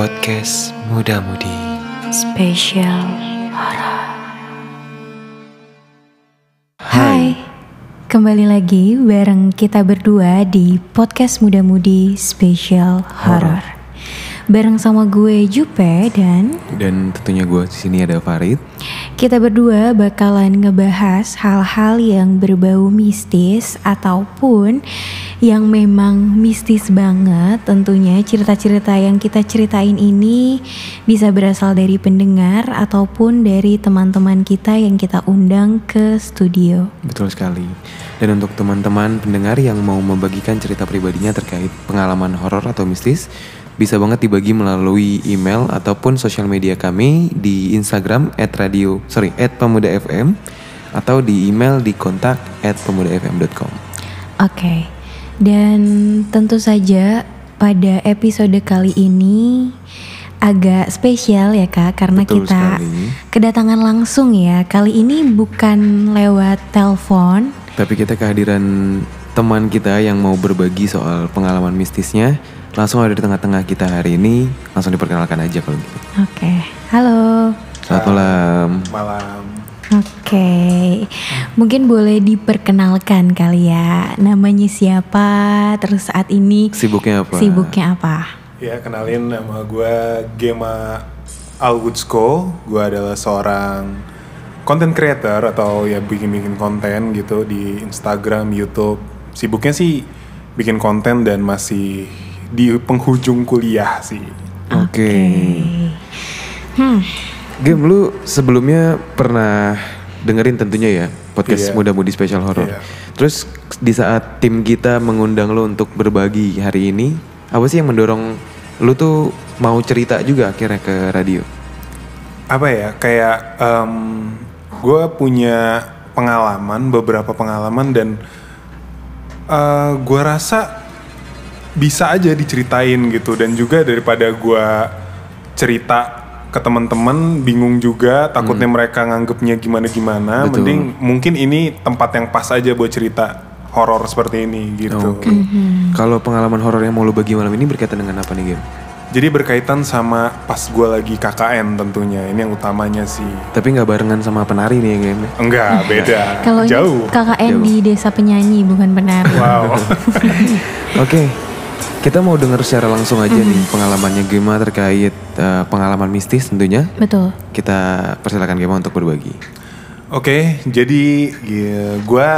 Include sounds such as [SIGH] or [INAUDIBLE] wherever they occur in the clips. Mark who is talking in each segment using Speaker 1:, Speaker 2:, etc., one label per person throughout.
Speaker 1: Podcast Muda Mudi
Speaker 2: Spesial Horor. Hai, kembali lagi bareng kita berdua di podcast Muda Mudi Spesial Horor. Bareng sama gue Jupe dan
Speaker 1: dan tentunya gue di sini ada Farid.
Speaker 2: kita berdua bakalan ngebahas hal-hal yang berbau mistis ataupun yang memang mistis banget tentunya cerita-cerita yang kita ceritain ini bisa berasal dari pendengar ataupun dari teman-teman kita yang kita undang ke studio.
Speaker 1: Betul sekali. Dan untuk teman-teman pendengar yang mau membagikan cerita pribadinya terkait pengalaman horor atau mistis, bisa banget dibagi melalui email ataupun sosial media kami di Instagram @radio sorry @pemudafm atau di email di kontak @pemudafm.com.
Speaker 2: Oke. Dan tentu saja pada episode kali ini agak spesial ya Kak karena
Speaker 1: Betul
Speaker 2: kita
Speaker 1: sekali.
Speaker 2: kedatangan langsung ya. Kali ini bukan lewat telepon.
Speaker 1: Tapi kita kehadiran teman kita yang mau berbagi soal pengalaman mistisnya langsung ada di tengah-tengah kita hari ini. Langsung diperkenalkan aja kalau gitu.
Speaker 2: Oke. Halo.
Speaker 1: Selamat malam.
Speaker 3: malam.
Speaker 2: Oke. Mungkin boleh diperkenalkan kali ya. Namanya siapa? Terus saat ini
Speaker 1: Sibuknya apa?
Speaker 2: sibuknya apa?
Speaker 3: Ya kenalin nama gue Gema Alwoodsko. Gue adalah seorang content creator atau ya bikin-bikin konten gitu di Instagram, YouTube. Sibuknya sih bikin konten dan masih di penghujung kuliah sih.
Speaker 1: Oke.
Speaker 2: Hmm.
Speaker 1: Game lu sebelumnya pernah dengerin tentunya ya podcast
Speaker 3: Iya.
Speaker 1: Muda Mudi Special Horror.
Speaker 3: Iya.
Speaker 1: Terus di saat tim kita mengundang lu untuk berbagi hari ini, apa sih yang mendorong lu tuh mau cerita juga akhirnya ke radio?
Speaker 3: apa ya kayak gue punya pengalaman beberapa pengalaman dan gue rasa bisa aja diceritain gitu dan juga daripada gue cerita ke teman-teman bingung juga takutnya mereka nganggepnya gimana gimana
Speaker 1: Hmm. Betul.
Speaker 3: mending mungkin ini tempat yang pas aja buat cerita horor seperti ini gitu
Speaker 1: Oke. Kalau pengalaman horor yang mau lu bagi malam ini berkaitan dengan apa nih Game?
Speaker 3: jadi berkaitan sama pas gue lagi KKN tentunya ini yang utamanya sih
Speaker 1: Tapi nggak barengan sama penari nih ya Game?
Speaker 3: enggak beda
Speaker 2: Kalau
Speaker 3: jauh
Speaker 2: KKN
Speaker 1: Jauh.
Speaker 2: di desa penyanyi bukan penari.
Speaker 3: wow [LAUGHS] [LAUGHS]
Speaker 1: Oke, kita mau denger secara langsung aja nih pengalamannya Gema terkait eh, pengalaman mistis tentunya.
Speaker 2: Betul.
Speaker 1: Kita persilakan Gema untuk berbagi.
Speaker 3: Oke, jadi ya, gue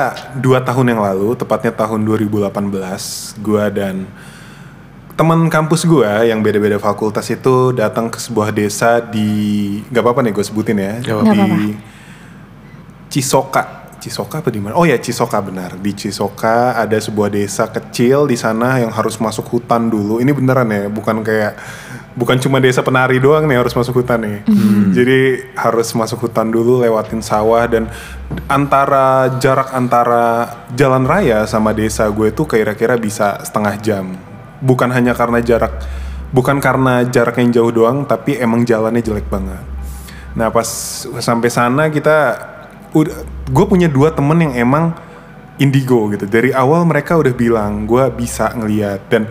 Speaker 3: dua tahun yang lalu, tepatnya tahun 2018, gue dan teman kampus gue yang beda-beda fakultas itu datang ke sebuah desa di, gak apa-apa nih gue sebutin ya,
Speaker 1: Gak
Speaker 2: apa-apa.
Speaker 3: di Cisoka. Cisoka apa di mana? Oh ya Cisoka benar. Di Cisoka ada sebuah desa kecil di sana yang harus masuk hutan dulu. Ini beneran ya, bukan kayak bukan cuma desa penari doang nih harus masuk hutan nih. Jadi harus masuk hutan dulu lewatin sawah dan antara jarak antara jalan raya sama desa gue tuh kira-kira bisa setengah jam. Bukan hanya karena jarak bukan karena jarak yang jauh doang tapi emang jalannya jelek banget. Nah pas sampai sana kita gue punya dua temen yang emang indigo gitu. Dari awal mereka udah bilang gue bisa ngeliat. Dan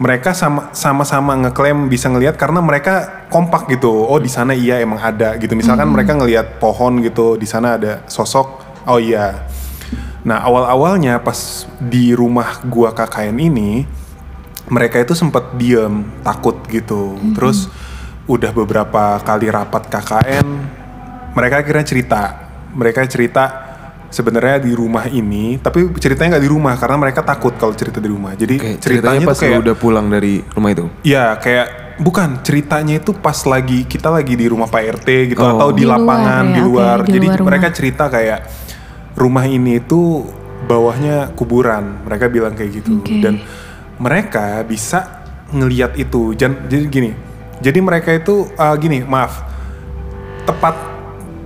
Speaker 3: mereka sama sama-sama ngeklaim bisa ngeliat karena mereka kompak gitu. Oh di sana iya emang ada. Gitu. Misalkan mereka ngeliat pohon gitu di sana ada sosok. Oh iya. Nah awal-awalnya pas di rumah gua KKN ini mereka itu sempat diem takut gitu. Terus udah beberapa kali rapat KKN mereka akhirnya cerita mereka cerita sebenarnya di rumah ini tapi ceritanya nggak di rumah karena mereka takut kalau cerita di rumah jadi
Speaker 1: Oke,
Speaker 3: ceritanya,
Speaker 1: ceritanya pas
Speaker 3: tuh kayak
Speaker 1: udah pulang dari rumah itu.
Speaker 3: ya kayak bukan ceritanya itu pas lagi kita lagi di rumah Pak RT gitu
Speaker 1: Oh.
Speaker 3: atau di,
Speaker 2: Di luar
Speaker 3: lapangan
Speaker 2: ya,
Speaker 3: di
Speaker 2: oke,
Speaker 3: luar
Speaker 2: di
Speaker 3: jadi
Speaker 2: luar rumah.
Speaker 3: mereka cerita kayak rumah ini itu bawahnya kuburan mereka bilang kayak gitu
Speaker 2: Oke.
Speaker 3: dan mereka bisa ngeliat itu jadi gini jadi mereka itu uh, gini maaf tepat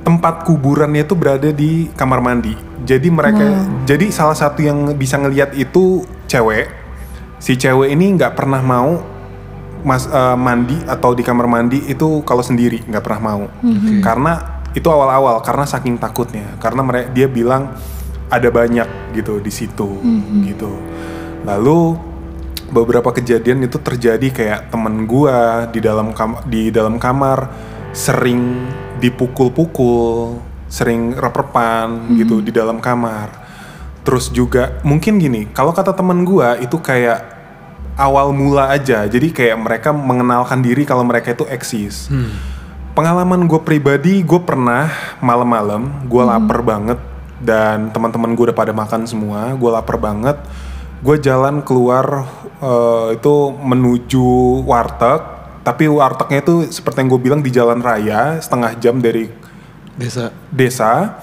Speaker 3: tempat kuburannya itu berada di kamar mandi. Jadi mereka jadi salah satu yang bisa ngeliat itu cewek. Si cewek ini nggak pernah mau mas eh, mandi atau di kamar mandi itu kalau sendiri nggak pernah mau. Karena itu awal-awal karena saking takutnya. Karena mereka dia bilang ada banyak gitu di situ gitu. Lalu beberapa kejadian itu terjadi kayak temen gua di dalam kam di dalam kamar sering dipukul-pukul, sering rep-repan gitu di dalam kamar. Terus juga mungkin gini, kalau kata temen gua itu kayak awal mula aja. Jadi kayak mereka mengenalkan diri kalau mereka itu eksis. Pengalaman gue pribadi, gue pernah malam-malam, gue lapar banget dan teman-teman gue udah pada makan semua, gue lapar banget. Gue jalan keluar eh, itu menuju warteg, tapi wartegnya itu seperti yang gue bilang di jalan raya, setengah jam dari
Speaker 1: Desa.
Speaker 3: desa.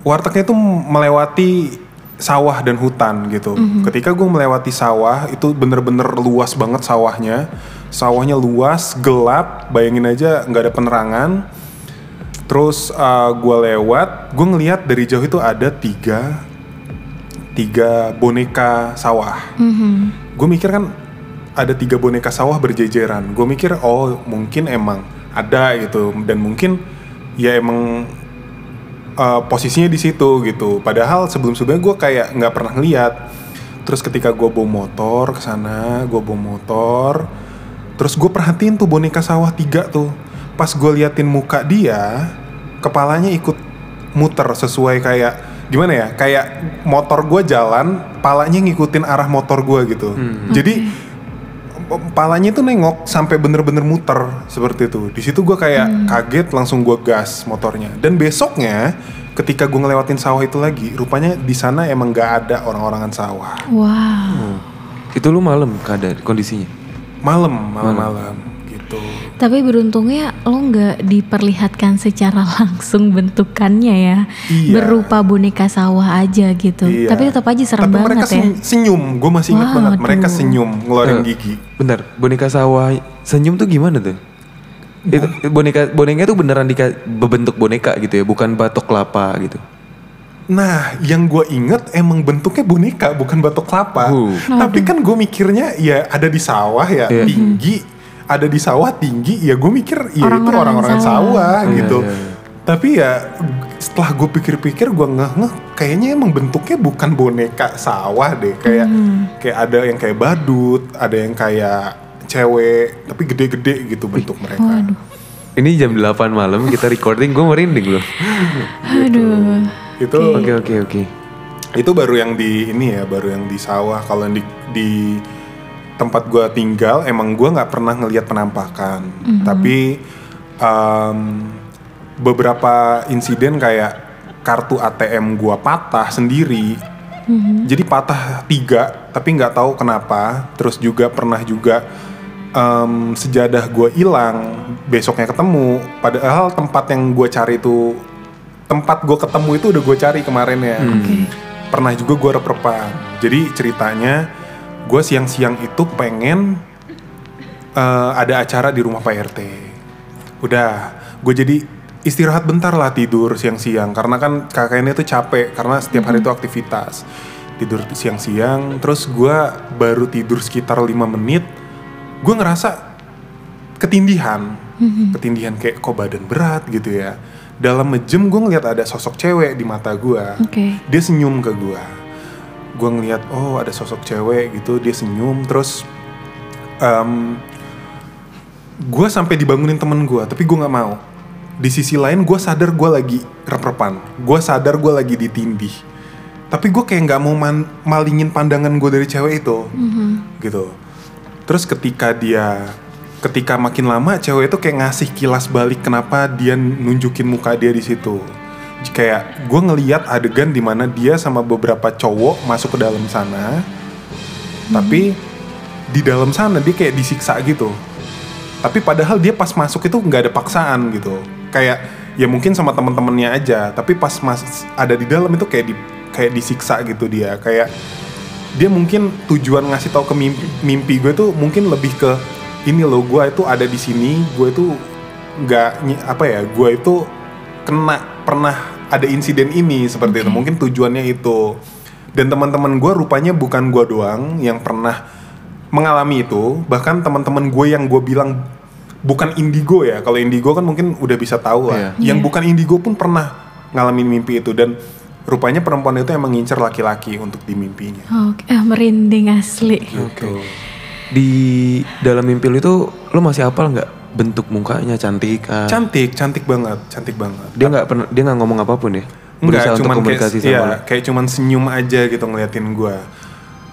Speaker 3: Wartegnya itu melewati sawah dan hutan gitu. Ketika gue melewati sawah itu bener-bener luas banget sawahnya. Sawahnya luas, gelap. Bayangin aja nggak ada penerangan. Terus gue lewat, gue ngeliat dari jauh itu ada tiga tiga boneka sawah. Gue mikir kan ada tiga boneka sawah berjejeran. Gue mikir oh mungkin emang ada gitu dan mungkin ya emang uh, posisinya di situ gitu. Padahal sebelum-sebelumnya gue kayak nggak pernah ngeliat. Terus ketika gue bawa motor ke sana, gue bawa motor, terus gue perhatiin tuh boneka sawah tiga tuh. Pas gue liatin muka dia, kepalanya ikut muter sesuai kayak gimana ya? Kayak motor gue jalan, palanya ngikutin arah motor gue gitu. Jadi palanya tuh nengok sampai bener-bener muter seperti itu. Di situ gue kayak kaget langsung gue gas motornya. Dan besoknya ketika gue ngelewatin sawah itu lagi, rupanya di sana emang nggak ada orang-orangan sawah.
Speaker 2: Wow.
Speaker 1: Itu lu malam keadaan kondisinya.
Speaker 3: Malam, malam-malam.
Speaker 2: Tapi beruntungnya lo nggak diperlihatkan secara [LAUGHS] langsung bentukannya ya,
Speaker 3: Iya.
Speaker 2: berupa boneka sawah aja gitu.
Speaker 3: Iya.
Speaker 2: Tapi tetap aja serem
Speaker 3: Tapi mereka
Speaker 2: banget ya.
Speaker 3: sen- senyum, gue masih ingat
Speaker 2: Wah,
Speaker 3: banget. Mereka
Speaker 2: aduh.
Speaker 3: senyum ngeluarin
Speaker 1: Eh,
Speaker 3: gigi.
Speaker 1: Bentar, boneka sawah senyum tuh gimana tuh? Itu boneka boneka tuh beneran dika, berbentuk boneka gitu ya, bukan batok kelapa gitu.
Speaker 3: Nah, yang gue inget emang bentuknya boneka, bukan batok kelapa.
Speaker 1: Uh.
Speaker 3: Tapi kan gue mikirnya ya ada di sawah ya
Speaker 1: Iya.
Speaker 3: tinggi, ada di sawah tinggi. Ya gue mikir ya itu
Speaker 2: Orang-orangan
Speaker 3: orang-orang
Speaker 2: sawah.
Speaker 3: sawah,
Speaker 1: Iya,
Speaker 3: gitu.
Speaker 1: iya, iya.
Speaker 3: Tapi ya setelah gue pikir-pikir gue ngeh-ngeh kayaknya emang bentuknya bukan boneka sawah deh. Kayak kayak ada yang kayak badut, ada yang kayak cewek, tapi gede-gede gitu bentuk mereka.
Speaker 2: Waduh.
Speaker 1: Ini jam 8 malam kita recording, gue merinding loh.
Speaker 2: Aduh.
Speaker 3: Itu
Speaker 1: Oke oke oke.
Speaker 3: itu baru yang di ini ya baru yang di sawah kalau yang di di tempat gua tinggal emang gua nggak pernah ngelihat penampakan. Tapi em, beberapa insiden kayak kartu ATM gua patah sendiri. Jadi patah tiga tapi nggak tahu kenapa. Terus juga pernah juga em, sejadah gua hilang besoknya ketemu. Padahal tempat yang gua cari itu tempat gue ketemu itu udah gue cari kemarin ya. Pernah juga gue rep-repan jadi ceritanya gue siang-siang itu pengen eh, ada acara di rumah Pak RT udah gue jadi istirahat bentar lah tidur siang-siang karena kan kakaknya itu capek karena setiap hari itu aktivitas. Tidur siang-siang terus gue baru tidur sekitar 5 menit gue ngerasa ketindihan. Ketindihan kayak kok badan berat gitu ya. Dalam mejem gue ngeliat ada sosok cewek di mata gue
Speaker 2: Oke.
Speaker 3: dia senyum ke gue gue ngeliat oh ada sosok cewek gitu dia senyum terus em gue sampai dibangunin temen gue tapi gue nggak mau. Di sisi lain gue sadar gue lagi rep-repan gue sadar gue lagi ditindih. Tapi gue kayak nggak mau man- malingin pandangan gue dari cewek itu. Gitu. Terus ketika dia ketika makin lama cewek itu kayak ngasih kilas balik kenapa dia nunjukin muka dia di situ kayak gue ngeliat adegan di mana dia sama beberapa cowok masuk ke dalam sana tapi di dalam sana dia kayak disiksa gitu. Tapi padahal dia pas masuk itu nggak ada paksaan gitu. Kayak ya mungkin sama teman-temannya aja tapi pas mas ada di dalam itu kayak di kayak disiksa gitu dia. Kayak dia mungkin tujuan ngasih tahu ke mimpi, mimpi gue tuh mungkin lebih ke ini loh gue itu ada di sini gue itu nggak apa ya gue itu kena pernah ada insiden ini seperti itu mungkin tujuannya itu dan teman-teman gue rupanya bukan gue doang yang pernah mengalami itu bahkan teman-teman gue yang gue bilang bukan indigo ya kalau indigo kan mungkin udah bisa tahu lah
Speaker 1: Iya.
Speaker 3: yang
Speaker 2: Iya.
Speaker 3: bukan indigo pun pernah ngalamin mimpi itu dan rupanya perempuan itu emang ngincer laki-laki untuk di mimpinya.
Speaker 2: Oke, ah, merinding asli.
Speaker 3: Gitu.
Speaker 1: Di dalam mimpi lu itu lu masih hafal nggak bentuk mukanya cantik? ah?
Speaker 3: Cantik, cantik banget, cantik banget.
Speaker 1: dia nggak pernah dia nggak ngomong apa pun ya?
Speaker 3: Enggak, cuman
Speaker 1: komunikasi
Speaker 3: kayak,
Speaker 1: sama
Speaker 3: iya,
Speaker 1: lu.
Speaker 3: kayak cuman senyum aja gitu ngeliatin gua.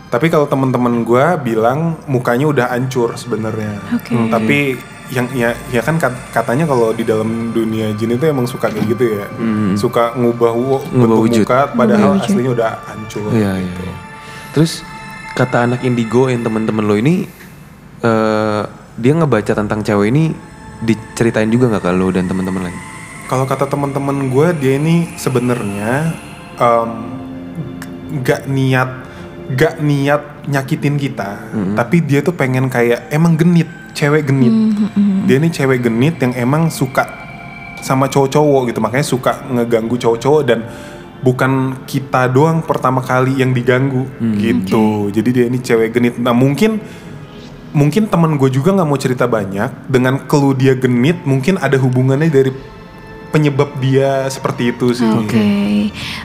Speaker 3: Tapi kalau teman-teman gua bilang mukanya udah hancur sebenarnya.
Speaker 2: Oke.
Speaker 3: Hmm, Tapi yang ya ya kan kat- katanya kalau di dalam dunia jin itu emang suka kayak gitu ya. Suka ngubah,
Speaker 1: Hmm. Ngubah
Speaker 3: bentuk
Speaker 1: wujud.
Speaker 3: muka padahal
Speaker 2: wujud.
Speaker 3: aslinya udah hancur.
Speaker 1: Iya, iya, iya. Terus kata anak indigo yang teman-teman lo ini eh dia ngebaca tentang cewek ini diceritain juga nggak ke lo dan teman-teman lain?
Speaker 3: Kalau kata teman-teman gue dia ini sebenarnya em, nggak niat nggak niat nyakitin kita, tapi dia tuh pengen kayak emang genit, cewek genit. Dia ini cewek genit yang emang suka sama cowok-cowok gitu, makanya suka ngeganggu cowok-cowok dan bukan kita doang pertama kali yang diganggu gitu. Jadi dia ini cewek genit. Nah mungkin mungkin teman gue juga nggak mau cerita banyak dengan clue dia genit mungkin ada hubungannya dari penyebab dia seperti itu sih.
Speaker 2: Oke,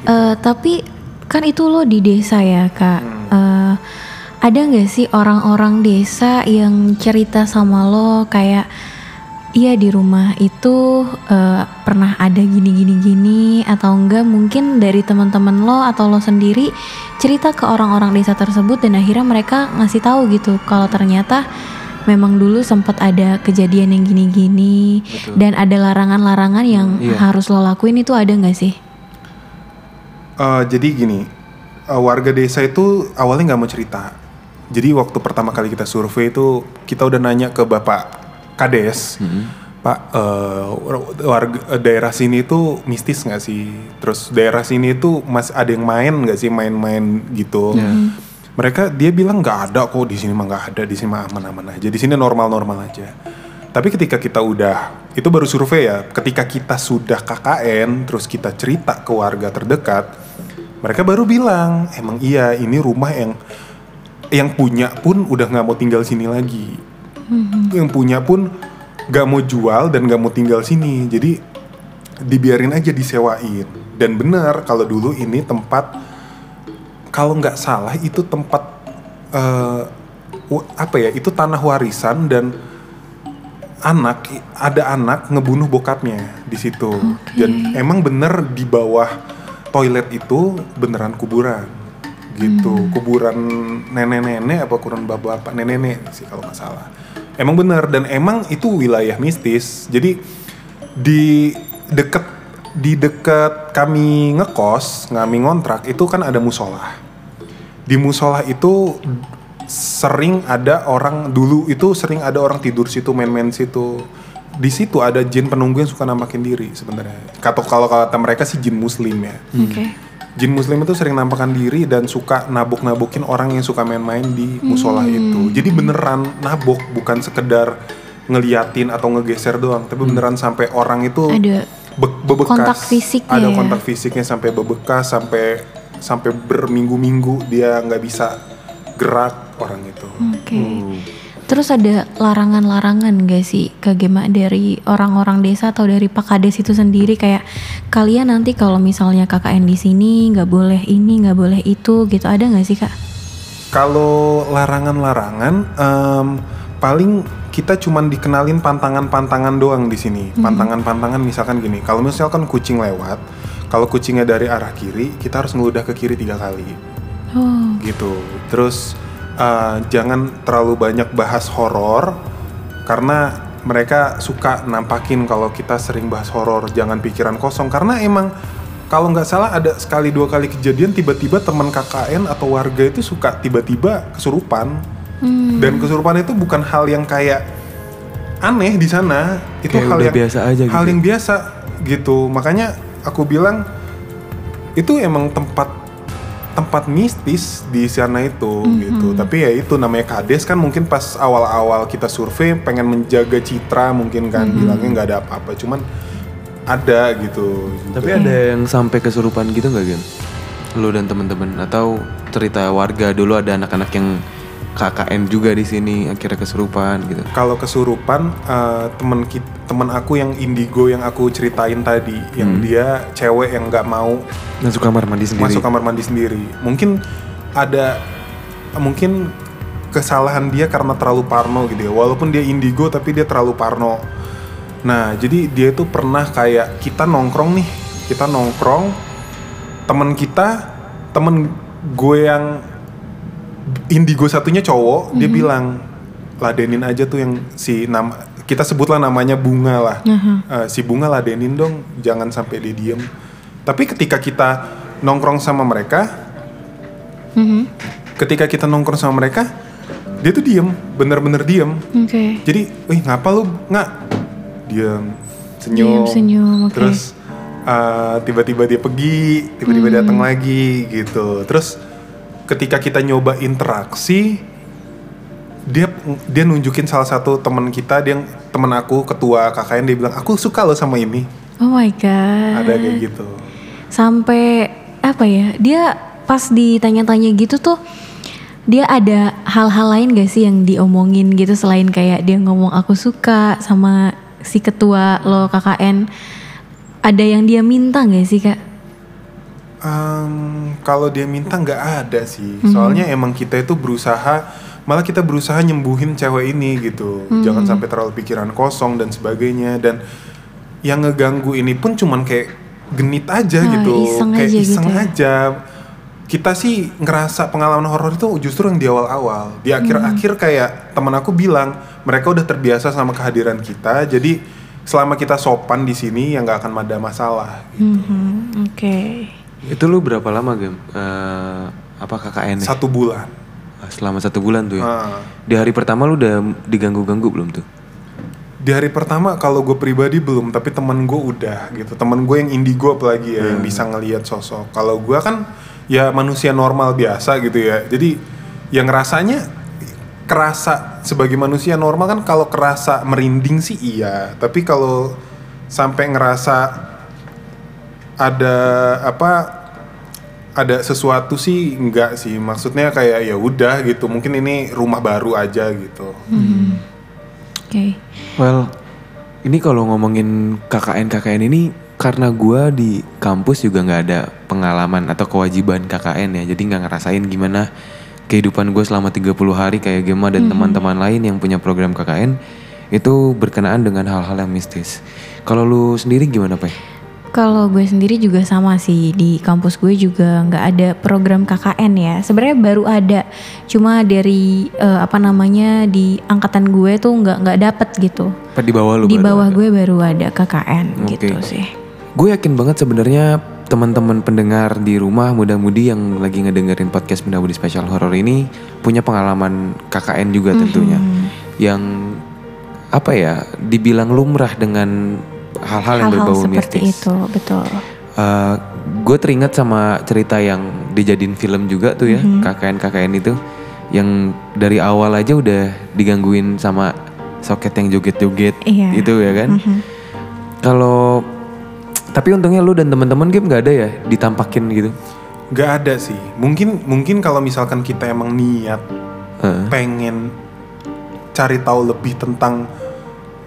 Speaker 2: Eh, tapi kan itu lo di desa ya kak. Eh, ada nggak sih orang-orang desa yang cerita sama lo kayak, iya di rumah itu eh, pernah ada gini-gini gini atau enggak mungkin dari teman-teman lo atau lo sendiri cerita ke orang-orang desa tersebut dan akhirnya mereka ngasih tahu gitu kalau ternyata memang dulu sempat ada kejadian yang gini-gini dan ada larangan-larangan yang
Speaker 1: Iya.
Speaker 2: harus lo lakuin itu ada nggak sih?
Speaker 3: Eh, jadi gini, eh, warga desa itu awalnya nggak mau cerita. Jadi waktu pertama kali kita survei itu kita udah nanya ke bapak kades, pak eh, warga eh, daerah sini itu mistis nggak sih? Terus daerah sini itu masih ada yang main nggak sih main-main gitu? Mereka dia bilang nggak ada kok di sini mah nggak ada di sini mah aman-aman aja di sini normal-normal aja. Tapi ketika kita udah itu baru survei ya. Ketika kita sudah KKN terus kita cerita ke warga terdekat, mereka baru bilang emang iya ini rumah yang yang punya pun udah nggak mau tinggal sini lagi. Yang punya pun nggak mau jual dan nggak mau tinggal sini. Jadi dibiarin aja disewain. Dan benar kalau dulu ini tempat kalau nggak salah itu tempat wa- apa ya itu tanah warisan dan anak ada anak ngebunuh bokapnya di situ dan emang bener di bawah toilet itu beneran kuburan gitu. Kuburan nenek-nenek apa kuburan bapak-bapak nenek-nenek sih kalau nggak salah. Emang bener dan emang itu wilayah mistis. Jadi di deket di deket kami ngekos kami ngontrak itu kan ada musola. Di musola itu sering ada orang dulu itu sering ada orang tidur situ main-main situ. Di situ ada jin penunggu yang suka nampakin diri sebenarnya. Atau kalau kata mereka sih jin muslim ya.
Speaker 2: Oke.
Speaker 3: Jin muslim itu sering nampakkan diri dan suka nabuk-nabukin orang yang suka main-main di musola itu. Jadi beneran nabok bukan sekedar ngeliatin atau ngegeser doang tapi beneran sampai orang itu
Speaker 2: Ada
Speaker 3: be- bebekas.
Speaker 2: kontak fisiknya
Speaker 3: ada
Speaker 2: ya?
Speaker 3: kontak fisiknya sampai bebekas sampai sampai berminggu-minggu dia nggak bisa gerak orang itu.
Speaker 2: Oke. Terus ada larangan-larangan gak sih ke Gema dari orang-orang desa atau dari Pak Kades itu sendiri? Kayak kalian nanti kalau misalnya KKN di sini nggak boleh ini nggak boleh itu gitu. Ada nggak sih kak?
Speaker 3: kalau larangan-larangan em, paling kita cuman dikenalin pantangan-pantangan doang di sini. Pantangan-pantangan misalkan gini kalau misalkan kucing lewat kalau kucingnya dari arah kiri kita harus ngeludah ke kiri tiga kali.
Speaker 2: Oh,
Speaker 3: gitu. Terus uh, jangan terlalu banyak bahas horor karena mereka suka nampakin kalau kita sering bahas horor. Jangan pikiran kosong karena emang kalau nggak salah ada sekali dua kali kejadian tiba-tiba teman KKN atau warga itu suka tiba-tiba kesurupan dan kesurupan itu bukan hal yang kayak aneh di sana itu
Speaker 1: Kayak
Speaker 3: hal
Speaker 1: udah
Speaker 3: yang
Speaker 1: biasa aja
Speaker 3: hal
Speaker 1: gitu.
Speaker 3: yang biasa gitu makanya aku bilang itu emang tempat tempat mistis di sana itu gitu. Tapi ya itu namanya kades kan mungkin pas awal-awal kita survei pengen menjaga citra mungkin kan bilangnya nggak ada apa-apa cuman ada gitu.
Speaker 1: Tapi ada yang sampai kesurupan gitu nggak Gen? Lo dan temen-temen atau cerita warga dulu ada anak-anak yang KKN juga di sini akhirnya kesurupan gitu.
Speaker 3: Kalau kesurupan eh, temen kit- temen aku yang indigo yang aku ceritain tadi, yang dia cewek yang nggak mau
Speaker 1: Masuk kamar mandi sendiri.
Speaker 3: masuk kamar mandi sendiri. Mungkin ada mungkin kesalahan dia karena terlalu parno gitu ya. Walaupun dia indigo tapi dia terlalu parno. Nah, jadi dia itu pernah kayak kita nongkrong nih, kita nongkrong temen kita, temen gue yang indigo satunya cowok, dia bilang ladenin aja tuh yang si nama kita sebutlah namanya bunga lah. Eh, si bunga ladenin dong, jangan sampai dia diem. Tapi ketika kita nongkrong sama mereka,
Speaker 2: Mhm.
Speaker 3: ketika kita nongkrong sama mereka, dia tuh diem, bener-bener diem.
Speaker 2: Oke.
Speaker 3: Jadi, wih ngapa lu nggak diem, senyum,
Speaker 2: Diam, senyum, oke.
Speaker 3: terus uh, tiba-tiba dia pergi, tiba-tiba
Speaker 2: Hmm.
Speaker 3: datang lagi gitu. Terus ketika kita nyoba interaksi, dia dia nunjukin salah satu teman kita, dia teman aku ketua KKN dia bilang aku suka lo sama ini,
Speaker 2: Oh my god.
Speaker 3: ada kayak gitu.
Speaker 2: Sampai apa ya? Dia pas ditanya-tanya gitu tuh dia ada hal-hal lain gak sih yang diomongin gitu selain kayak dia ngomong aku suka sama si ketua lo KKN ada yang dia minta gak sih kak?
Speaker 3: Em, kalau dia minta nggak ada sih,
Speaker 2: Mhm.
Speaker 3: soalnya emang kita itu berusaha, malah kita berusaha nyembuhin cewek ini gitu,
Speaker 2: Mhm.
Speaker 3: jangan sampai terlalu pikiran kosong dan sebagainya dan yang ngeganggu ini pun cuman kayak genit aja
Speaker 2: Ah,
Speaker 3: gitu,
Speaker 2: iseng
Speaker 3: kayak
Speaker 2: aja
Speaker 3: iseng
Speaker 2: gitu
Speaker 3: aja. Kita sih ngerasa pengalaman horor itu justru yang di awal-awal, di akhir-akhir
Speaker 2: Mhm.
Speaker 3: kayak teman aku bilang mereka udah terbiasa sama kehadiran kita, jadi selama kita sopan di sini ya nggak akan ada masalah.
Speaker 2: Mhm, Oke.
Speaker 1: Itu lu berapa lama gem? Eh, apa KKN? -nya?
Speaker 3: Satu bulan.
Speaker 1: Selama satu bulan tuh ya.
Speaker 3: Ah.
Speaker 1: Di hari pertama lu udah diganggu-ganggu belum tuh?
Speaker 3: Di hari pertama kalau gue pribadi belum, tapi temen gue udah gitu. Temen gue yang indigo apalagi ya, yang bisa ngelihat sosok. Kalau gue kan ya manusia normal biasa gitu ya. Jadi yang rasanya kerasa sebagai manusia normal kan kalau kerasa merinding sih iya. Tapi kalau sampai ngerasa ada apa ada sesuatu sih enggak sih maksudnya kayak ya udah gitu mungkin ini rumah baru aja gitu
Speaker 2: Oke.
Speaker 1: Well, ini kalau ngomongin KKN KKN ini karena gua di kampus juga nggak ada pengalaman atau kewajiban KKN ya, jadi nggak ngerasain gimana kehidupan gue selama 30 hari kayak Gema dan teman-teman lain yang punya program KKN itu berkenaan dengan hal-hal yang mistis. Kalau lu sendiri gimana, Pe?
Speaker 2: Kalau gue sendiri juga sama sih di kampus gue juga nggak ada program KKN ya. Sebenarnya baru ada, cuma dari eh, apa namanya di angkatan gue tuh nggak nggak dapet gitu.
Speaker 1: Apa di bawah lu
Speaker 2: di
Speaker 1: baru
Speaker 2: bawah
Speaker 1: ada?
Speaker 2: gue baru ada KKN
Speaker 1: Oke.
Speaker 2: gitu sih.
Speaker 1: Gue yakin banget sebenarnya teman-teman pendengar di rumah muda-mudi yang lagi ngedengerin podcast Muda Mudi Special Horror ini punya pengalaman KKN juga tentunya. Yang apa ya, dibilang lumrah dengan hal-hal yang berbau
Speaker 2: seperti
Speaker 1: mistis.
Speaker 2: itu betul.
Speaker 1: gue teringat sama cerita yang dijadiin film juga tuh ya,
Speaker 2: Mm-hmm.
Speaker 1: KKN KKN itu yang dari awal aja udah digangguin sama soket yang joget-joget
Speaker 2: Iya.
Speaker 1: itu ya kan.
Speaker 2: Mhm.
Speaker 1: Kalau tapi untungnya lu dan teman-teman game nggak ada ya ditampakin gitu.
Speaker 3: nggak ada sih mungkin mungkin kalau misalkan kita emang niat
Speaker 1: Heeh.
Speaker 3: pengen cari tahu lebih tentang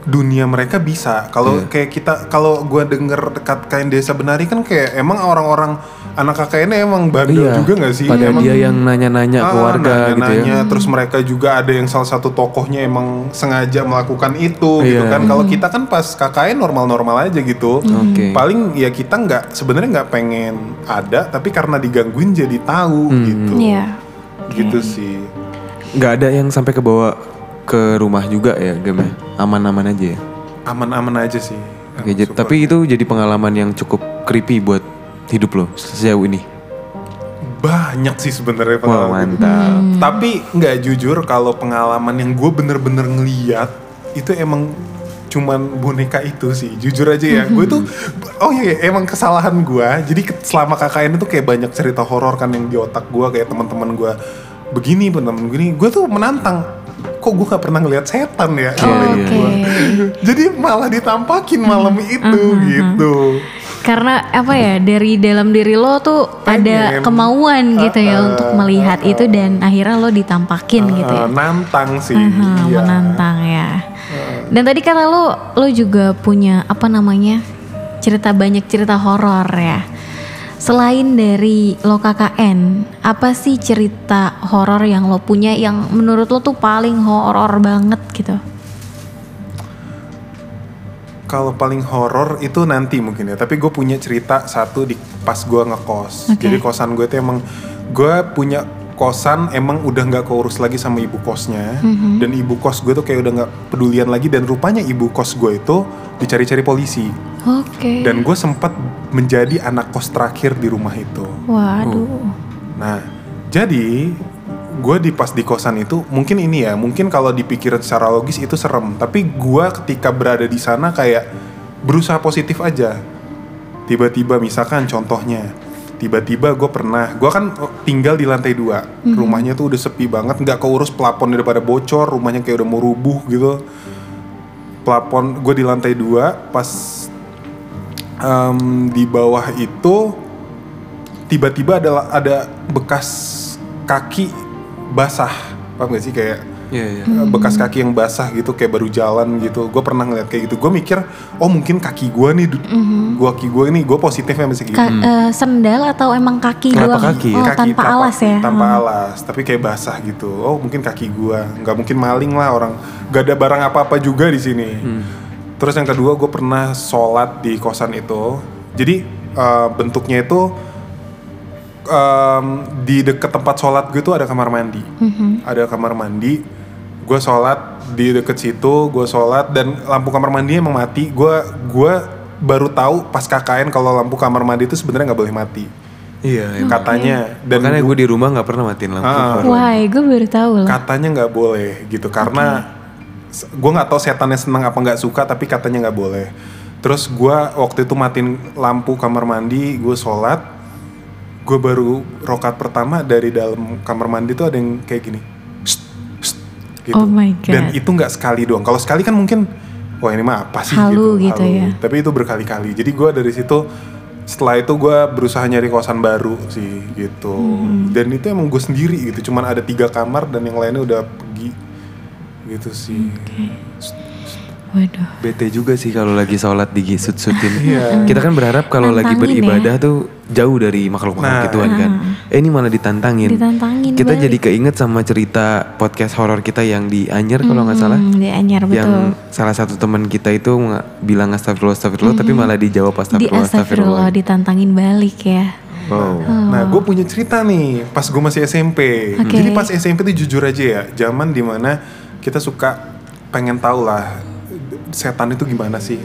Speaker 3: dunia mereka bisa kalau
Speaker 1: Iya.
Speaker 3: kayak kita kalau gua denger dekat kain desa benari kan kayak emang orang-orang anak KKN emang bandel
Speaker 1: Iya,
Speaker 3: juga nggak sih
Speaker 1: Pada
Speaker 3: emang
Speaker 1: dia yang nanya-nanya ke
Speaker 3: Ah,
Speaker 1: warga gitu ya.
Speaker 3: nanya-nanya. terus mereka juga ada yang salah satu tokohnya emang sengaja melakukan itu gitu
Speaker 1: Iya.
Speaker 3: kan kalau kita kan pas KKN normal-normal aja gitu
Speaker 1: Oke.
Speaker 3: paling ya kita nggak sebenarnya nggak pengen ada tapi karena digangguin jadi tahu
Speaker 1: Hmm.
Speaker 3: gitu
Speaker 2: Iya.
Speaker 3: gitu sih
Speaker 1: Nggak ada yang sampai ke bawah ke rumah juga ya game ya? Aman-aman aja ya.
Speaker 3: aman-aman aja sih.
Speaker 1: Oke, jadi- tapi itu jadi pengalaman yang cukup creepy buat hidup lo sejauh ini.
Speaker 3: banyak sih sebenarnya
Speaker 1: Wah
Speaker 3: pengalaman.
Speaker 1: mantap.
Speaker 3: tapi nggak jujur kalau pengalaman yang gue bener-bener ngeliat itu emang cuman boneka itu sih. Jujur aja ya gue tuh oh iya iya, emang kesalahan gue jadi selama KKN itu kayak banyak cerita horor kan yang di otak gue kayak teman-teman gue begini teman-teman gini gue tuh menantang kok gue gak pernah ngeliat setan ya sama
Speaker 1: Iya, iya.
Speaker 3: gua. [LAUGHS] jadi malah ditampakin malam itu gitu
Speaker 2: Karena apa ya dari dalam diri lo tuh ada
Speaker 3: Pengen.
Speaker 2: kemauan gitu ya
Speaker 3: Uh-uh,
Speaker 2: untuk melihat itu dan akhirnya lo ditampakin gitu ya.
Speaker 3: Nantang sih.
Speaker 2: Aha,
Speaker 3: iya.
Speaker 2: menantang ya. Dan tadi kata lo lo juga punya apa namanya cerita banyak cerita horor ya. Selain dari lo KKN, apa sih cerita horor yang lo punya yang menurut lo tuh paling horor banget gitu?
Speaker 3: Kalau paling horor itu nanti mungkin ya. Tapi gue punya cerita satu di pas gue ngekos.
Speaker 2: Oke.
Speaker 3: Jadi kosan gue itu emang gue punya kosan emang udah nggak keurus lagi sama ibu kosnya.
Speaker 2: Mhm.
Speaker 3: Dan ibu kos gue tuh kayak udah nggak pedulian lagi. Dan rupanya ibu kos gue itu dicari-cari polisi.
Speaker 2: Oke.
Speaker 3: Dan gue sempat menjadi anak kos terakhir di rumah itu.
Speaker 2: Waduh.
Speaker 3: Nah, jadi gue di pas di kosan itu mungkin ini ya, mungkin kalau dipikir secara logis itu serem, tapi gue ketika berada di sana kayak berusaha positif aja. Tiba-tiba misalkan contohnya, tiba-tiba gue pernah, gue kan tinggal di lantai dua, rumahnya tuh udah sepi banget, nggak keurus plafon daripada bocor, rumahnya kayak udah mau rubuh gitu. Plafon gue di lantai dua, pas em, di bawah itu tiba-tiba ada ada bekas kaki basah. Paham gak sih? Kayak
Speaker 1: Iya, iya.
Speaker 3: eh, bekas kaki yang basah gitu kayak baru jalan gitu gue pernah ngeliat kayak gitu gue mikir oh mungkin kaki gue nih du- gua kaki gue nih gue positifnya masih gitu
Speaker 2: Ka- eh, sendal atau emang kaki doang?
Speaker 1: kaki?
Speaker 2: Oh,
Speaker 3: Kaki
Speaker 2: tanpa
Speaker 3: tapak-
Speaker 2: alas ya?
Speaker 3: tanpa
Speaker 2: Oh.
Speaker 3: alas tapi kayak basah gitu oh mungkin kaki gue nggak mungkin maling lah orang gak ada barang apa-apa juga di sini terus yang kedua gue pernah sholat di kosan itu jadi eh, bentuknya itu em, di deket tempat sholat gue tuh ada kamar mandi
Speaker 2: Mhm.
Speaker 3: ada kamar mandi gue sholat di deket situ gue sholat dan lampu kamar mandi emang mati gue gue baru tahu pas KKN kalau lampu kamar mandi itu sebenarnya nggak boleh mati
Speaker 1: Iya, emang.
Speaker 3: katanya dan
Speaker 1: Makanya
Speaker 3: gua-
Speaker 1: gue di rumah nggak pernah matiin lampu.
Speaker 3: Ah.
Speaker 2: Wah, gue baru tahu loh.
Speaker 3: katanya nggak boleh gitu karena gue nggak tahu setannya seneng apa nggak suka tapi katanya nggak boleh terus gue waktu itu matiin lampu kamar mandi gue sholat gue baru rokat pertama dari dalam kamar mandi tuh ada yang kayak gini gitu.
Speaker 2: Oh my God.
Speaker 3: dan itu nggak sekali doang. Kalau sekali kan mungkin wah ini mah apa sih
Speaker 2: Halu gitu ya.
Speaker 3: tapi itu berkali-kali. Jadi gue dari situ setelah itu gue berusaha nyari kosan baru sih gitu.
Speaker 2: Hmm.
Speaker 3: dan itu emang gue sendiri gitu. Cuman ada tiga kamar dan yang lainnya udah pergi gitu sih
Speaker 2: Waduh.
Speaker 1: Bete juga sih kalau lagi sholat digisut-sutin. [LAUGHS]
Speaker 3: Iya.
Speaker 1: Kita kan berharap kalau lagi
Speaker 2: Nantangin
Speaker 1: beribadah tuh jauh dari makhluk-makhluk
Speaker 3: Nah.
Speaker 1: gituan kan. Eh ini malah ditantangin.
Speaker 2: Ditantangin
Speaker 1: Kita
Speaker 2: balik.
Speaker 1: jadi keinget sama cerita podcast horor kita yang di Anyer kalau nggak salah.
Speaker 2: Hmm, di Anyar betul.
Speaker 1: Yang salah satu teman kita itu nggak bilang astagfirullah astagfirullah tapi malah dijawab
Speaker 2: di
Speaker 1: astagfirullah
Speaker 2: astagfirullah
Speaker 1: astagfirullah.
Speaker 2: ditantangin balik ya.
Speaker 1: Wow.
Speaker 3: Nah, gue punya cerita nih pas gue masih SMP.
Speaker 2: Oke.
Speaker 3: Jadi pas SMP tuh jujur aja ya, zaman di mana kita suka pengen tahu lah setan itu gimana sih.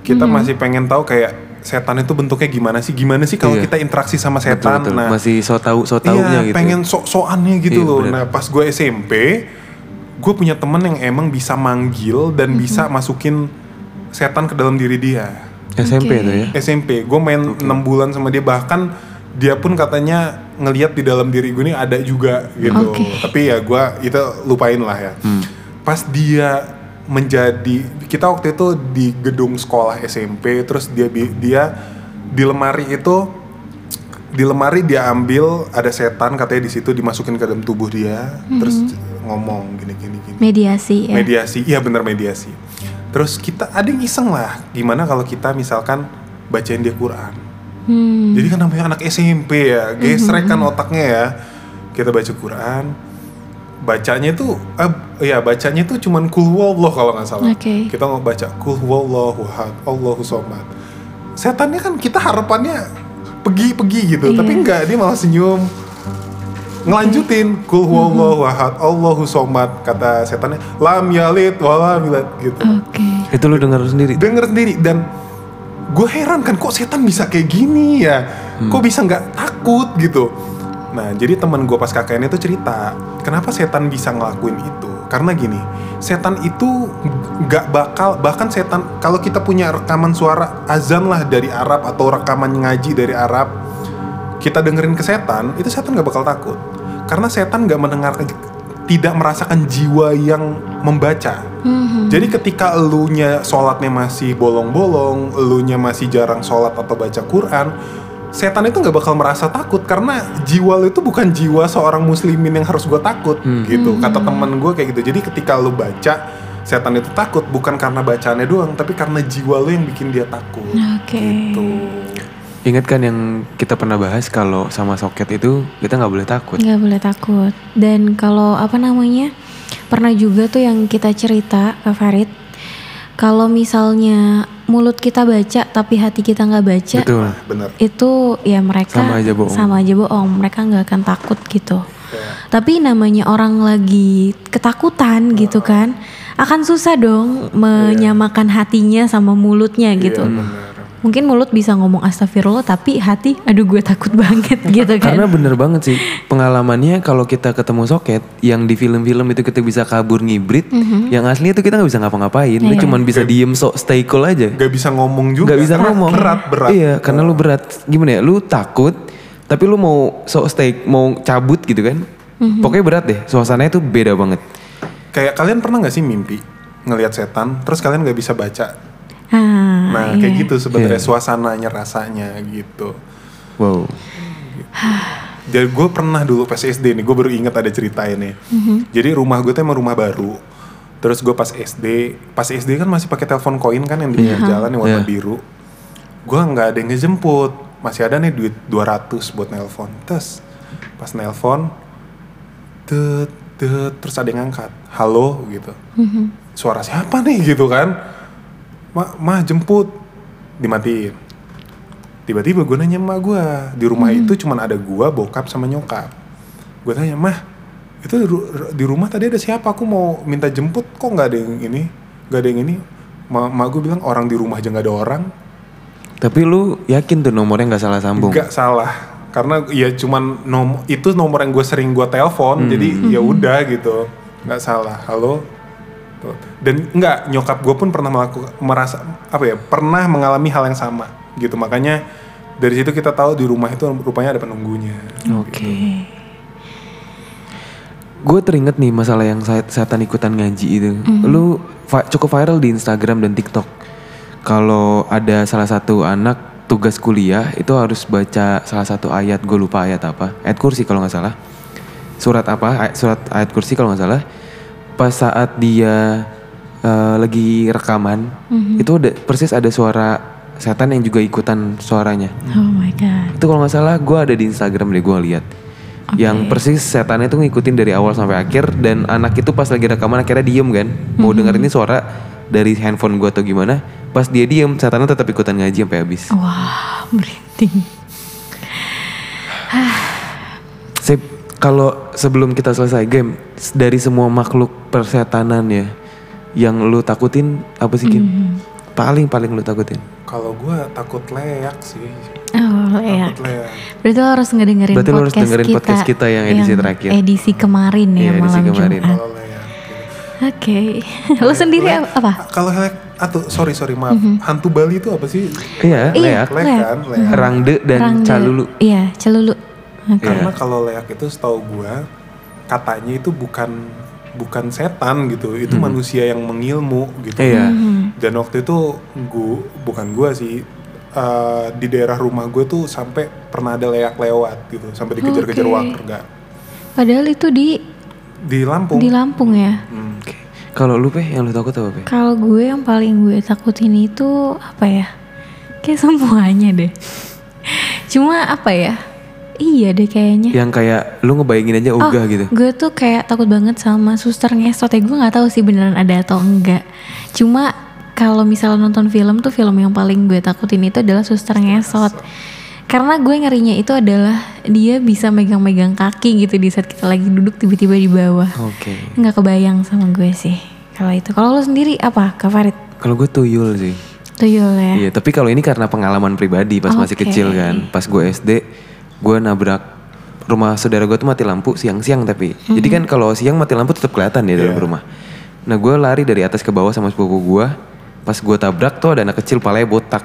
Speaker 3: Kita
Speaker 2: Hmm.
Speaker 3: masih pengen tahu kayak setan itu bentuknya gimana sih? Gimana sih kalau
Speaker 1: Iya.
Speaker 3: kita interaksi sama
Speaker 1: Betul,
Speaker 3: setan?
Speaker 1: betul.
Speaker 3: Nah,
Speaker 1: Masih so tau so taunya
Speaker 3: iya,
Speaker 1: gitu.
Speaker 3: pengen sok-sokannya gitu
Speaker 1: Iya,
Speaker 3: loh.
Speaker 1: bener.
Speaker 3: Nah, pas gue SMP, gue punya temen yang emang bisa manggil dan
Speaker 2: Mhm.
Speaker 3: bisa masukin setan ke dalam diri dia.
Speaker 1: SMP
Speaker 2: Oke.
Speaker 1: tuh ya.
Speaker 3: SMP gue main enam bulan sama dia bahkan dia pun katanya ngelihat di dalam diri gue ini ada juga gitu
Speaker 2: Oke.
Speaker 3: tapi ya gue itu lupain lah ya
Speaker 1: Hmm.
Speaker 3: pas dia menjadi kita waktu itu di gedung sekolah SMP terus dia dia di lemari itu di lemari dia ambil ada setan katanya di situ dimasukin ke dalam tubuh dia terus ngomong gini gini gini.
Speaker 2: Mediasi ya.
Speaker 3: mediasi iya bener mediasi. Terus kita ada yang iseng lah gimana kalau kita misalkan bacain dia Quran.
Speaker 2: Hmm.
Speaker 3: jadi kan namanya anak SMP ya gesrek kan otaknya ya. Kita baca Quran bacanya itu eh, ya bacanya itu cuman kul huwallah kalau nggak salah.
Speaker 2: Oke.
Speaker 3: kita mau baca kul huwallahu ahad Allahu somad setannya kan kita harapannya pergi-pergi gitu
Speaker 2: Iya.
Speaker 3: tapi enggak dia malah senyum. Ngelanjutin kul huwallahu ahad Allahu somad kata setannya. Lam yalid walam yulad gitu.
Speaker 2: Oke.
Speaker 1: Itu lu dengar sendiri.
Speaker 3: denger sendiri dan gue heran kan kok setan bisa kayak gini ya? Kok bisa nggak takut gitu? Nah jadi teman gue pas KKN itu cerita kenapa setan bisa ngelakuin itu? Karena gini setan itu nggak bakal bahkan setan kalau kita punya rekaman suara azan lah dari Arab atau rekaman ngaji dari Arab kita dengerin ke setan itu setan nggak bakal takut. Karena setan nggak mendengar tidak merasakan jiwa yang membaca. Jadi ketika elunya sholatnya masih bolong-bolong, elunya masih jarang sholat atau baca Quran, setan itu nggak bakal merasa takut karena jiwa lu itu bukan jiwa seorang muslimin yang harus gue takut gitu. Kata temen gue kayak gitu. Jadi ketika lu baca, setan itu takut bukan karena bacaannya doang, tapi karena jiwa lu yang bikin dia takut.
Speaker 2: Oke.
Speaker 3: Gitu.
Speaker 1: Ingat kan yang kita pernah bahas kalau sama soket itu kita nggak boleh takut.
Speaker 2: nggak boleh takut dan kalau apa namanya pernah juga tuh yang kita cerita ke Farid kalau misalnya mulut kita baca tapi hati kita nggak baca
Speaker 1: Betul.
Speaker 3: Bener.
Speaker 2: itu ya mereka
Speaker 1: Sama aja bohong.
Speaker 2: sama aja bohong mereka nggak akan takut gitu
Speaker 3: Kayak,
Speaker 2: tapi namanya orang lagi ketakutan gitu kan akan susah dong menyamakan hatinya sama mulutnya gitu
Speaker 3: Iya, bener.
Speaker 2: Mungkin mulut bisa ngomong astagfirullah tapi hati aduh gue takut banget [LAUGHS] gitu kan
Speaker 1: Karena bener banget sih pengalamannya kalau kita ketemu soket yang di film-film itu kita bisa kabur ngibrit,
Speaker 2: Mhm.
Speaker 1: yang asli itu kita nggak bisa ngapa-ngapain, lu
Speaker 2: Iya.
Speaker 1: cuman bisa diem sok stay cool aja,
Speaker 3: Gak bisa ngomong juga.
Speaker 1: nggak bisa ngomong.
Speaker 3: Berat, berat.
Speaker 1: Iya, karena lu berat. Gimana ya? Lu takut, tapi lu mau sok stay, mau cabut gitu kan?
Speaker 2: Mhm.
Speaker 1: Pokoknya berat deh. Suasananya tuh beda banget.
Speaker 3: Kayak kalian pernah nggak sih mimpi ngelihat setan, terus kalian nggak bisa baca?
Speaker 2: Ah,
Speaker 3: Nah,
Speaker 2: iya.
Speaker 3: kayak gitu sebenarnya
Speaker 1: Iya.
Speaker 3: suasananya rasanya gitu.
Speaker 1: Wow. [SIGHS]
Speaker 3: Jadi gue pernah dulu pas SD nih, gue baru inget ada cerita ini. Jadi rumah gue tuh emang rumah baru. Terus gue pas SD, pas SD kan masih pakai telepon koin kan yang di pinggir jalan yang warna
Speaker 1: Iya.
Speaker 3: biru. Gue nggak ada yang ngejemput, masih ada nih duit 200 buat nelpon. Terus pas nelpon, tet, tet, terus ada yang ngangkat, halo gitu. Suara siapa nih gitu kan? Ma, ma jemput, dimatiin. Tiba-tiba gue nanya emak gue di rumah itu cuman ada gue, bokap sama nyokap. Gue tanya mah itu di rumah tadi ada siapa? Aku mau minta jemput kok nggak ada yang ini, nggak ada yang ini. Ma, ma gue bilang orang di rumah aja nggak ada orang.
Speaker 1: Tapi lu yakin tuh nomornya nggak salah sambung?
Speaker 3: Nggak salah karena ya cuman nom itu nomor yang gue sering gue telepon jadi ya udah gitu nggak salah halo Tuh. dan nggak nyokap gue pun pernah melakukan merasa apa ya pernah mengalami hal yang sama gitu makanya dari situ kita tahu di rumah itu rupanya ada penunggunya
Speaker 1: Oke. Gue teringet nih masalah yang se- setan ikutan ngaji itu. Lu va- cukup viral di Instagram dan TikTok. Kalau ada salah satu anak tugas kuliah itu harus baca salah satu ayat, gue lupa ayat apa. Ayat kursi kalau nggak salah. Surat apa? Ay- Surat ayat kursi kalau nggak salah. Pas saat dia eh, lagi rekaman, itu ada persis ada suara setan yang juga ikutan suaranya.
Speaker 2: Oh my god.
Speaker 1: Itu kalau nggak salah gue ada di Instagram deh gue lihat. Yang persis setannya tuh ngikutin dari awal sampai akhir dan anak itu pas lagi rekaman akhirnya diem kan. Mau denger ini suara dari handphone gue atau gimana. Pas dia diem setannya tetap ikutan ngaji sampai habis.
Speaker 2: Wah, merinding. [SIGHS]
Speaker 1: Sip, kalau sebelum kita selesai game dari semua makhluk persetanan ya yang lu takutin apa sih Kim? Paling paling lu takutin.
Speaker 3: kalau gue takut leak sih
Speaker 2: Oh ya.
Speaker 3: takut leak
Speaker 2: Berarti lo harus ngedengerin
Speaker 1: Berarti lo
Speaker 2: podcast
Speaker 1: harus dengerin
Speaker 2: kita.
Speaker 1: podcast kita yang edisi terakhir.
Speaker 2: Edisi kemarin ya
Speaker 1: edisi
Speaker 2: malam
Speaker 1: kemarin.
Speaker 2: Jumat.
Speaker 3: leak.
Speaker 2: Oke. lo sendiri
Speaker 3: Leak-
Speaker 2: apa?
Speaker 3: kalau leak atau sorry sorry maaf hantu Bali itu apa sih
Speaker 1: Iya,
Speaker 2: Iya.
Speaker 1: leak,
Speaker 3: leak
Speaker 2: Leak.
Speaker 3: kan leak
Speaker 1: rangde dan
Speaker 2: Rangga.
Speaker 1: calulu.
Speaker 2: Iya, celulu. Oke. [LAUGHS]
Speaker 3: Karena kalau leak itu setahu gua katanya itu bukan bukan setan gitu, itu manusia yang mengilmu gitu.
Speaker 1: Iya.
Speaker 3: Dan waktu itu gua bukan gua sih eh, di daerah rumah gue tuh sampai pernah ada leak lewat gitu, sampai dikejar-kejar
Speaker 2: Oke.
Speaker 3: warga
Speaker 2: Padahal itu di
Speaker 3: di Lampung.
Speaker 2: di Lampung ya.
Speaker 3: Hmm.
Speaker 1: Kalau lu Peh, yang lu takut apa Peh?
Speaker 2: Kalau gue yang paling gue takutin itu apa ya? Kayak semuanya deh. [LAUGHS] Cuma apa ya? Iya deh kayaknya.
Speaker 1: Yang kayak lu ngebayangin aja ogah gitu.
Speaker 2: Gue tuh kayak takut banget sama suster ngesot ya. Gue nggak tahu sih beneran ada atau enggak. Cuma kalau misalnya nonton film tuh film yang paling gue takutin itu adalah suster ngesot. Karena gue ngerinya itu adalah dia bisa megang-megang kaki gitu di saat kita lagi duduk tiba-tiba di bawah.
Speaker 1: Oke.
Speaker 2: Nggak kebayang sama gue sih. Kalau itu. Kalau lo sendiri apa, Kak Farid?
Speaker 1: Kalau gue tuyul sih.
Speaker 2: Tuyul ya.
Speaker 1: Iya, tapi kalau ini karena pengalaman pribadi pas masih
Speaker 2: Oke.
Speaker 1: kecil kan. Pas gue SD, gue nabrak rumah saudara gue tuh mati lampu siang-siang tapi. Jadi kan kalau siang mati lampu tetap kelihatan di dalam
Speaker 3: Iya.
Speaker 1: rumah. Nah gue lari dari atas ke bawah sama sepupu gue. Pas gue tabrak tuh ada anak kecil palanya botak.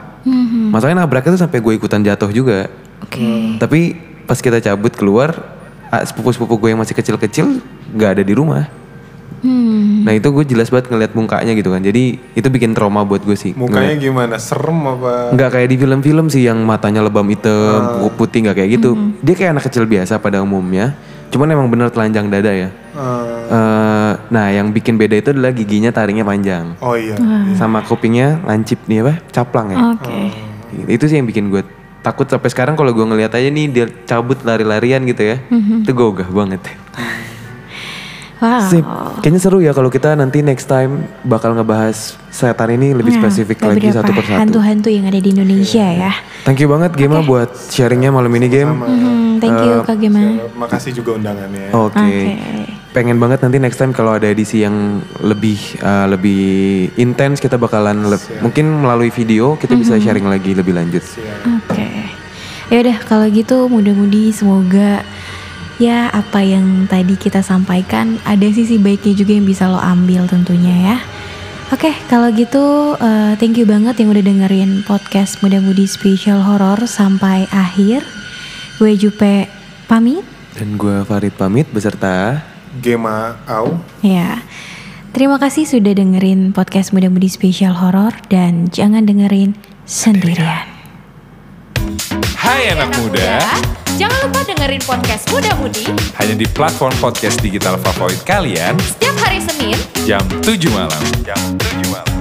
Speaker 1: Masalahnya nabraknya tuh sampai gue ikutan jatuh juga.
Speaker 2: Oke.
Speaker 1: Tapi pas kita cabut keluar, sepupu-sepupu gue yang masih kecil-kecil nggak ada di rumah.
Speaker 2: Hmm.
Speaker 1: Nah itu gue jelas banget ngeliat mukanya gitu kan. Jadi itu bikin trauma buat gue sih.
Speaker 3: Mukanya gimana? Serem apa?
Speaker 1: Nggak kayak di film-film sih yang matanya lebam hitam, putih nggak kayak gitu. Dia kayak anak kecil biasa pada umumnya. Cuman emang bener telanjang dada ya.
Speaker 3: Eh,
Speaker 1: Eh, nah yang bikin beda itu adalah giginya taringnya panjang.
Speaker 3: oh iya.
Speaker 1: Sama kupingnya lancip nih apa? Caplang ya.
Speaker 2: Oke.
Speaker 1: Gitu. Itu sih yang bikin gue takut sampai sekarang kalau gue ngeliat aja nih dia cabut lari-larian gitu ya. Itu gue ogah banget. [LAUGHS]
Speaker 2: Wow.
Speaker 1: Sip. Kayaknya seru ya kalau kita nanti next time bakal ngebahas setan ini lebih
Speaker 2: Nah,
Speaker 1: spesifik lagi satu persatu.
Speaker 2: Hantu-hantu yang ada di Indonesia ya.
Speaker 1: Thank you banget Gema buat sharingnya malam ini Game.
Speaker 2: Hmm, thank you Kak Gema.
Speaker 3: Makasih juga undangannya.
Speaker 1: Oke.
Speaker 2: Oke.
Speaker 1: Pengen banget nanti next time kalau ada edisi yang lebih uh, lebih intens kita bakalan le- mungkin melalui video kita bisa sharing lagi lebih lanjut.
Speaker 2: Oke. Ya udah kalau gitu mudah-mudi semoga ya apa yang tadi kita sampaikan ada sisi baiknya juga yang bisa lo ambil tentunya ya. Oke, kalau gitu eh, thank you banget yang udah dengerin podcast Mudah-mudi Special Horror sampai akhir. Gue Jupe pamit.
Speaker 1: Dan gue Farid pamit beserta
Speaker 3: Gema Au.
Speaker 2: Ya. Terima kasih sudah dengerin podcast Mudah-mudi Special Horror dan jangan dengerin sendirian.
Speaker 4: Hai anak, anak muda. muda.
Speaker 5: Jangan lupa dengerin podcast Muda Mudi
Speaker 4: hanya di platform podcast digital favorit kalian
Speaker 5: setiap hari Senin
Speaker 4: jam 7 malam. Jam 7 malam.